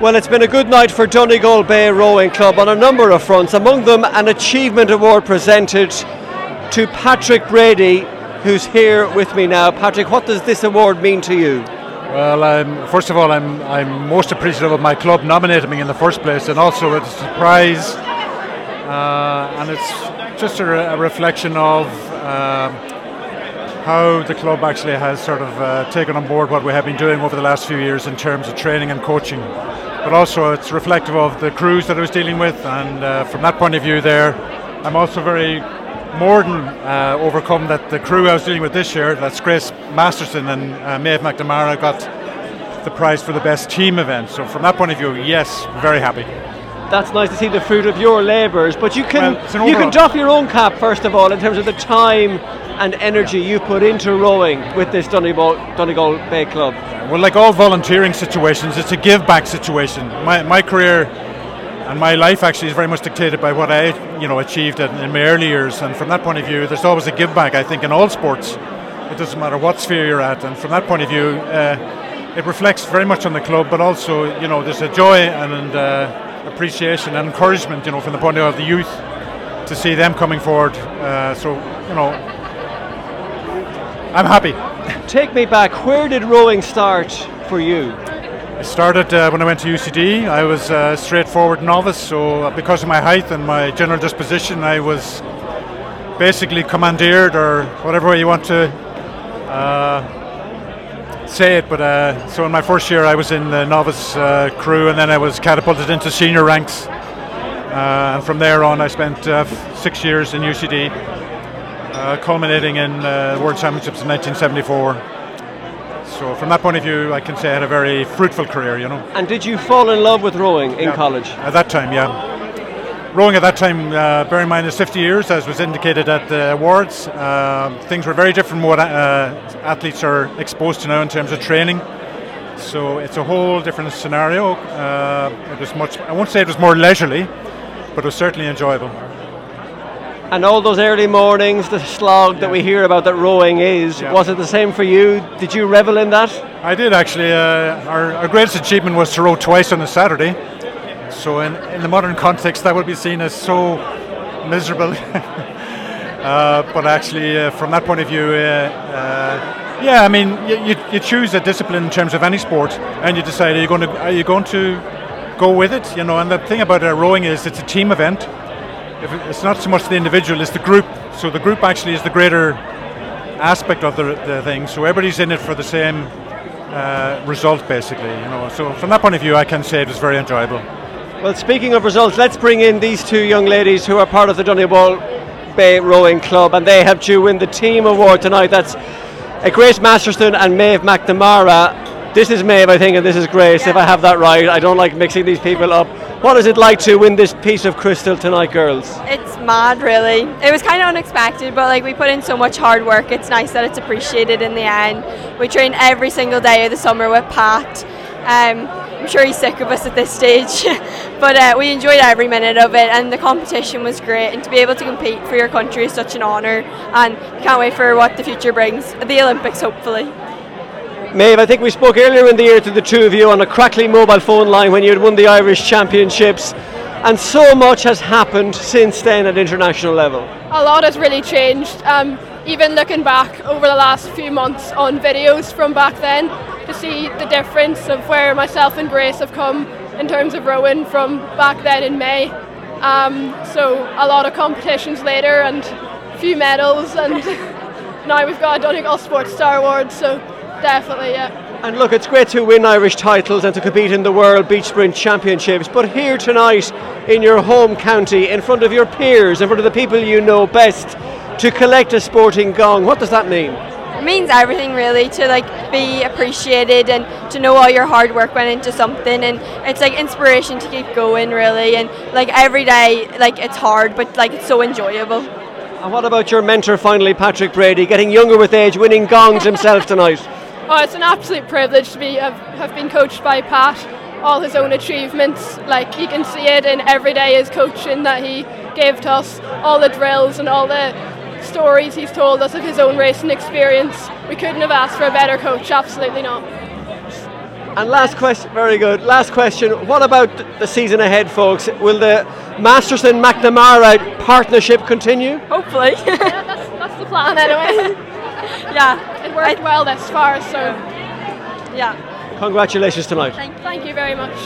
Well, it's been a good night for Donegal Bay Rowing Club on a number of fronts, among them an Achievement Award presented to Patrick Brady, who's here with me now. Patrick, what does this award mean to you? Well, um, first of all, I'm, I'm most appreciative of my club nominating me in the first place, and also it's a surprise, uh, and it's just a, re- a reflection of um how the club actually has sort of uh, taken on board what we have been doing over the last few years in terms of training and coaching. But also, it's reflective of the crews that I was dealing with, and uh, from that point of view, there, I'm also very more than uh, overcome that the crew I was dealing with this year, that's Grace Masterson and uh, Maeve McNamara, got the prize for the best team event. So, from that point of view, yes, very happy. That's nice to see the fruit of your labours, but you can Well, you can drop your own cap first of all in terms of the time and energy you put into rowing with this Donegal, Donegal Bay Club. Well, like all volunteering situations, it's a give back situation. My, my career and my life actually is very much dictated by what I, you know, achieved in, in my early years. And from that point of view, there's always a give back. I think in all sports, it doesn't matter what sphere you're at. And from that point of view, uh, it reflects very much on the club, but also, you know, there's a joy and uh, appreciation and encouragement, you know, from the point of view of the youth to see them coming forward. Uh, so, you know, I'm happy. Take me back. Where did rowing start for you? I started uh, when I went to UCD. I was a straightforward novice, so because of my height and my general disposition, I was basically commandeered, or whatever way you want to uh, say it. But uh, so in my first year, I was in the novice uh, crew, and then I was catapulted into senior ranks. Uh, and from there on, I spent uh, f- six years in UCD, uh, culminating in uh, World Championships in 1974. So from that point of view, I can say I had a very fruitful career, you know. And did you fall in love with rowing in Yeah. college? At that time, yeah. Rowing at that time, uh, bear in mind, is 50 years, as was indicated at the awards. Uh, things were very different from what uh, athletes are exposed to now in terms of training. So it's a whole different scenario. Uh, it was much, I won't say it was more leisurely, but it was certainly enjoyable. And all those early mornings, the slog that we hear about that rowing is, Yeah. was it the same for you? Did you revel in that? I did actually. Uh, our, our greatest achievement was to row twice on a Saturday. So in, in the modern context, that would be seen as so miserable. uh, but actually, uh, from that point of view, uh, uh, yeah, I mean, you, you, choose a discipline in terms of any sport, and you decide are you going to are you going to go with it, you know. And the thing about uh, rowing is it's a team event. If it, it's not so much the individual; it's the group. So the group actually is the greater aspect of the, the thing. So everybody's in it for the same uh, result, basically. You know. So from that point of view, I can say it was very enjoyable. Well, speaking of results, let's bring in these two young ladies who are part of the Donegal Bay Rowing Club, and they helped you win the team award tonight. That's Grace Masterson and Maeve McNamara. This is Maeve, I think, and this is Grace, if I have that right. I don't like mixing these people up. What is it like to win this piece of crystal tonight, girls? It's mad, really. It was kind of unexpected, but like we put in so much hard work. It's nice that it's appreciated in the end. We train every single day of the summer with Pat. Um, I'm sure he's sick of us at this stage, but uh, we enjoyed every minute of it, and the competition was great. And to be able to compete for your country is such an honour, and can't wait for what the future brings. The Olympics, hopefully. Maeve, I think we spoke earlier in the year to the two of you on a crackly mobile phone line when you had won the Irish Championships, and so much has happened since then at international level. a lot has really changed. Um, even looking back over the last few months on videos from back then, to see the difference of where myself and Grace have come in terms of rowing from back then in May. Um, so a lot of competitions later and a few medals, and now we've got a Donegal Sports Star Award. So definitely, yeah. And look, it's great to win Irish titles and to compete in the World Beach Sprint Championships, but here tonight in your home county, in front of your peers, in front of the people you know best, to collect a sporting gong, what does that mean? It means everything really to like be appreciated and to know all your hard work went into something and it's like inspiration to keep going really and like every day like it's hard but like it's so enjoyable. And what about your mentor finally, Patrick Brady, getting younger with age, winning gongs himself tonight? Oh, it's an absolute privilege to be have, have been coached by Pat. All his own achievements, like you can see it in every day his coaching that he gave to us, all the drills and all the stories he's told us of his own racing experience. We couldn't have asked for a better coach, absolutely not. And last question, very good. Last question. What about the season ahead, folks? Will the Masterson McNamara partnership continue? Hopefully. yeah, that's, that's the plan anyway. yeah. It worked well this far, so Yeah. Congratulations tonight. thank you very much.